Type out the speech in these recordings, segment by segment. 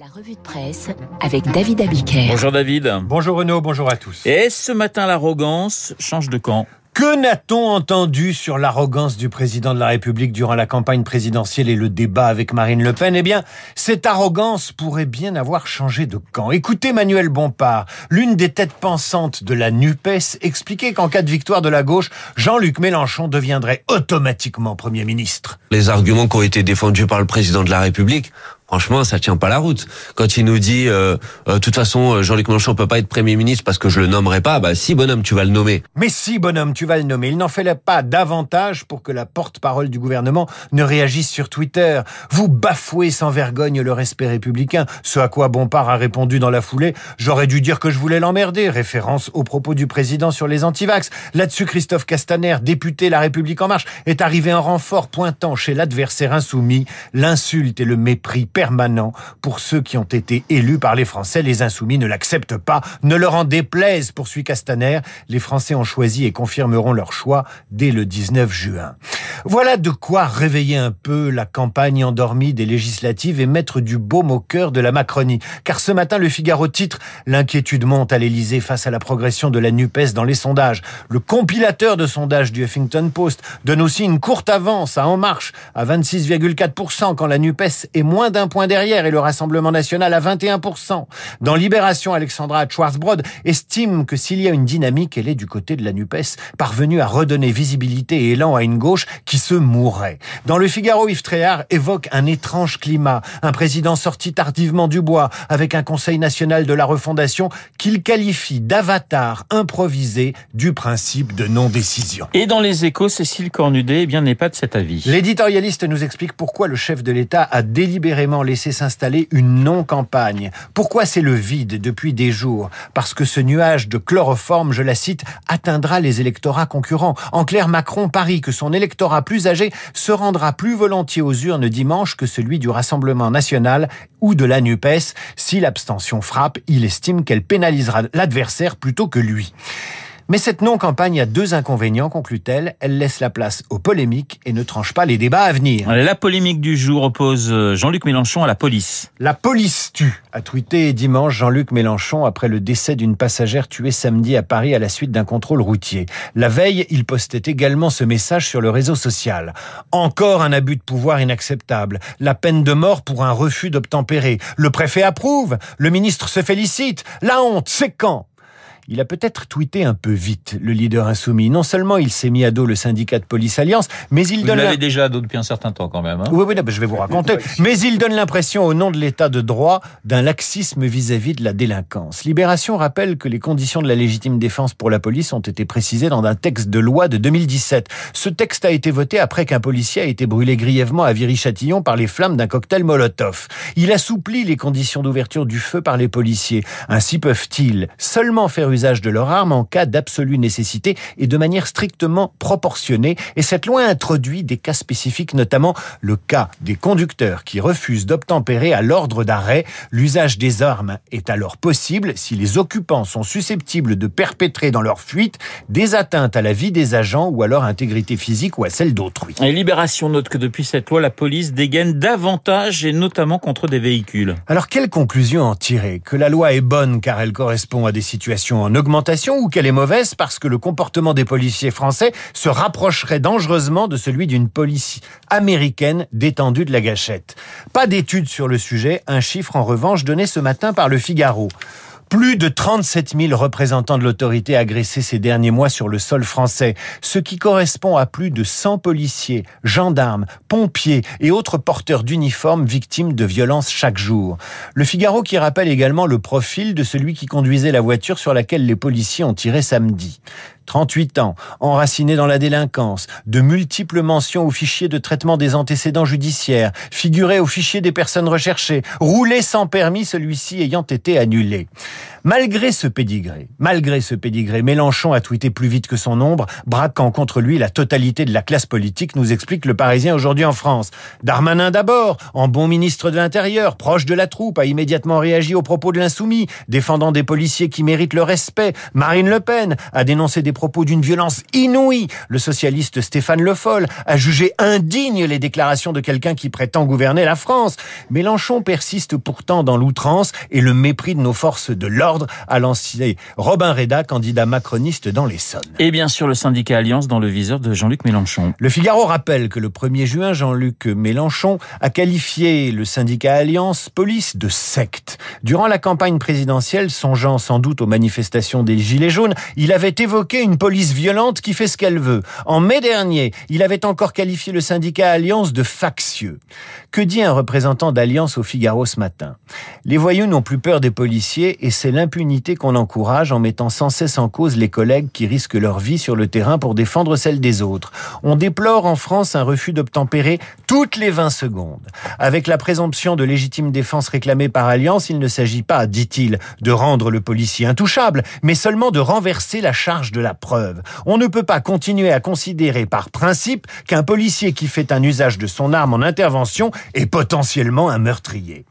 La revue de presse avec David Abiker. Bonjour David. Bonjour Renaud, bonjour à tous. Et ce matin, l'arrogance change de camp. Que n'a-t-on entendu sur l'arrogance du président de la République durant la campagne présidentielle et le débat avec Marine Le Pen? Eh bien, cette arrogance pourrait bien avoir changé de camp. Écoutez Manuel Bompard, l'une des têtes pensantes de la NUPES, expliquer qu'en cas de victoire de la gauche, Jean-Luc Mélenchon deviendrait automatiquement Premier ministre. Les arguments qui ont été défendus par le président de la République Franchement, ça tient pas la route. Quand il nous dit, euh, euh, de toute façon, euh, Jean-Luc Mélenchon peut pas être Premier ministre parce que je le nommerai pas, bah si, bonhomme, tu vas le nommer. Mais si, bonhomme, tu vas le nommer. Il n'en fallait pas davantage pour que la porte-parole du gouvernement ne réagisse sur Twitter. Vous bafouez sans vergogne le respect républicain, ce à quoi Bompard a répondu dans la foulée. J'aurais dû dire que je voulais l'emmerder, référence aux propos du président sur les antivax. Là-dessus, Christophe Castaner, député La République En Marche, est arrivé en renfort pointant chez l'adversaire insoumis l'insulte et le mépris permanent pour ceux qui ont été élus par les Français. Les insoumis ne l'acceptent pas, ne leur en déplaise, poursuit Castaner. Les Français ont choisi et confirmeront leur choix dès le 19 juin. Voilà de quoi réveiller un peu la campagne endormie des législatives et mettre du baume au cœur de la Macronie. Car ce matin, le Figaro titre L'inquiétude monte à l'Elysée face à la progression de la NUPES dans les sondages. Le compilateur de sondages du Huffington Post donne aussi une courte avance à En Marche à 26,4% quand la NUPES est moins d'un point derrière et le Rassemblement national à 21%. Dans Libération, Alexandra Schwarzbrod estime que s'il y a une dynamique, elle est du côté de la NUPES, parvenue à redonner visibilité et élan à une gauche qui se mourrait. Dans le Figaro, Yves Tréhard évoque un étrange climat, un président sorti tardivement du bois, avec un Conseil national de la refondation qu'il qualifie d'avatar improvisé du principe de non-décision. Et dans les échos, Cécile Cornudet eh bien n'est pas de cet avis. L'éditorialiste nous explique pourquoi le chef de l'État a délibérément laissé s'installer une non-campagne. Pourquoi c'est le vide depuis des jours? Parce que ce nuage de chloroforme, je la cite, atteindra les électorats concurrents. En clair, Macron parie que son électorat plus âgé se rendra plus volontiers aux urnes dimanche que celui du Rassemblement national ou de la NUPES. Si l'abstention frappe, il estime qu'elle pénalisera l'adversaire plutôt que lui. Mais cette non-campagne a deux inconvénients, conclut-elle. Elle laisse la place aux polémiques et ne tranche pas les débats à venir. La polémique du jour oppose euh, Jean-Luc Mélenchon à la police. La police tue, a tweeté dimanche Jean-Luc Mélenchon après le décès d'une passagère tuée samedi à Paris à la suite d'un contrôle routier. La veille, il postait également ce message sur le réseau social. Encore un abus de pouvoir inacceptable. La peine de mort pour un refus d'obtempérer. Le préfet approuve. Le ministre se félicite. La honte, c'est quand? Il a peut-être tweeté un peu vite, le leader insoumis. Non seulement il s'est mis à dos le syndicat de police Alliance, mais il Vous donne... l'avez déjà à dos depuis un certain temps quand même. Hein oui, oui, non, je vais vous raconter. Mais il donne l'impression, au nom de l'état de droit, d'un laxisme vis-à-vis de la délinquance. Libération rappelle que les conditions de la légitime défense pour la police ont été précisées dans un texte de loi de 2017. Ce texte a été voté après qu'un policier a été brûlé grièvement à Viry-Châtillon par les flammes d'un cocktail Molotov. Il assouplit les conditions d'ouverture du feu par les policiers. Ainsi peuvent-ils seulement faire usage de leur arme en cas d'absolue nécessité et de manière strictement proportionnée. Et cette loi introduit des cas spécifiques, notamment le cas des conducteurs qui refusent d'obtempérer à l'ordre d'arrêt. L'usage des armes est alors possible si les occupants sont susceptibles de perpétrer dans leur fuite des atteintes à la vie des agents ou à leur intégrité physique ou à celle d'autrui. Et Libération note que depuis cette loi, la police dégaine davantage et notamment contre des véhicules. Alors quelle conclusion en tirer? Que la loi est bonne car elle correspond à des situations en augmentation ou qu'elle est mauvaise parce que le comportement des policiers français se rapprocherait dangereusement de celui d'une police américaine détendue de la gâchette. Pas d'étude sur le sujet, un chiffre en revanche donné ce matin par le Figaro. Plus de 37 000 représentants de l'autorité agressés ces derniers mois sur le sol français, ce qui correspond à plus de 100 policiers, gendarmes, pompiers et autres porteurs d'uniformes victimes de violences chaque jour. Le Figaro qui rappelle également le profil de celui qui conduisait la voiture sur laquelle les policiers ont tiré samedi. 38 ans, enraciné dans la délinquance, de multiples mentions au fichier de traitement des antécédents judiciaires, figuré au fichier des personnes recherchées, roulé sans permis, celui-ci ayant été annulé. Malgré ce pédigré, malgré ce pédigré, Mélenchon a tweeté plus vite que son ombre, braquant contre lui la totalité de la classe politique, nous explique le Parisien aujourd'hui en France. Darmanin d'abord, en bon ministre de l'Intérieur, proche de la troupe, a immédiatement réagi aux propos de l'insoumis, défendant des policiers qui méritent le respect. Marine Le Pen a dénoncé des propos d'une violence inouïe. Le socialiste Stéphane Le Foll a jugé indigne les déclarations de quelqu'un qui prétend gouverner la France. Mélenchon persiste pourtant dans l'outrance et le mépris de nos forces de l'ordre, a lancé Robin Reda, candidat macroniste dans l'Essonne. Et bien sûr, le syndicat Alliance dans le viseur de Jean-Luc Mélenchon. Le Figaro rappelle que le 1er juin, Jean-Luc Mélenchon a qualifié le syndicat Alliance Police de secte. Durant la campagne présidentielle, songeant sans doute aux manifestations des Gilets jaunes, il avait évoqué une police violente qui fait ce qu'elle veut. En mai dernier, il avait encore qualifié le syndicat Alliance de factieux. Que dit un représentant d'Alliance au Figaro ce matin? Les voyous n'ont plus peur des policiers et c'est l'impunité qu'on encourage en mettant sans cesse en cause les collègues qui risquent leur vie sur le terrain pour défendre celle des autres. On déplore en France un refus d'obtempérer toutes les 20 secondes. Avec la présomption de légitime défense réclamée par Alliance, il ne s'agit pas, dit-il, de rendre le policier intouchable, mais seulement de renverser la charge de On ne peut pas continuer à considérer par principe qu'un policier qui fait un usage de son arme en intervention est potentiellement un meurtrier.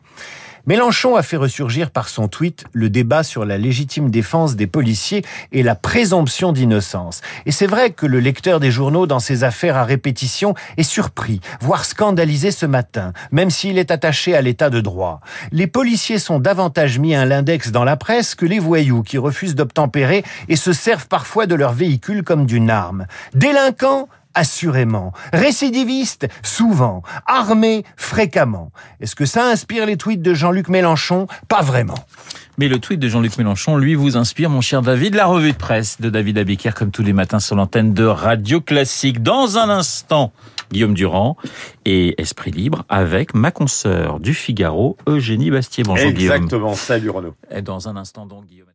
Mélenchon a fait ressurgir par son tweet le débat sur la légitime défense des policiers et la présomption d'innocence. Et c'est vrai que le lecteur des journaux dans ces affaires à répétition est surpris, voire scandalisé ce matin, même s'il est attaché à l'état de droit. Les policiers sont davantage mis à l'index dans la presse que les voyous qui refusent d'obtempérer et se servent parfois de leur véhicule comme d'une arme. Délinquants Assurément. Récidiviste Souvent. Armé Fréquemment. Est-ce que ça inspire les tweets de Jean-Luc Mélenchon? Pas vraiment. Mais le tweet de Jean-Luc Mélenchon, lui, vous inspire, mon cher David. La revue de presse de David Abiker, comme tous les matins sur l'antenne de Radio Classique. Dans un instant, Guillaume Durand et Esprit Libre avec ma consoeur du Figaro, Eugénie Bastier. Bonjour Exactement. Guillaume. Exactement. Salut Renaud. Et dans un instant donc, Guillaume.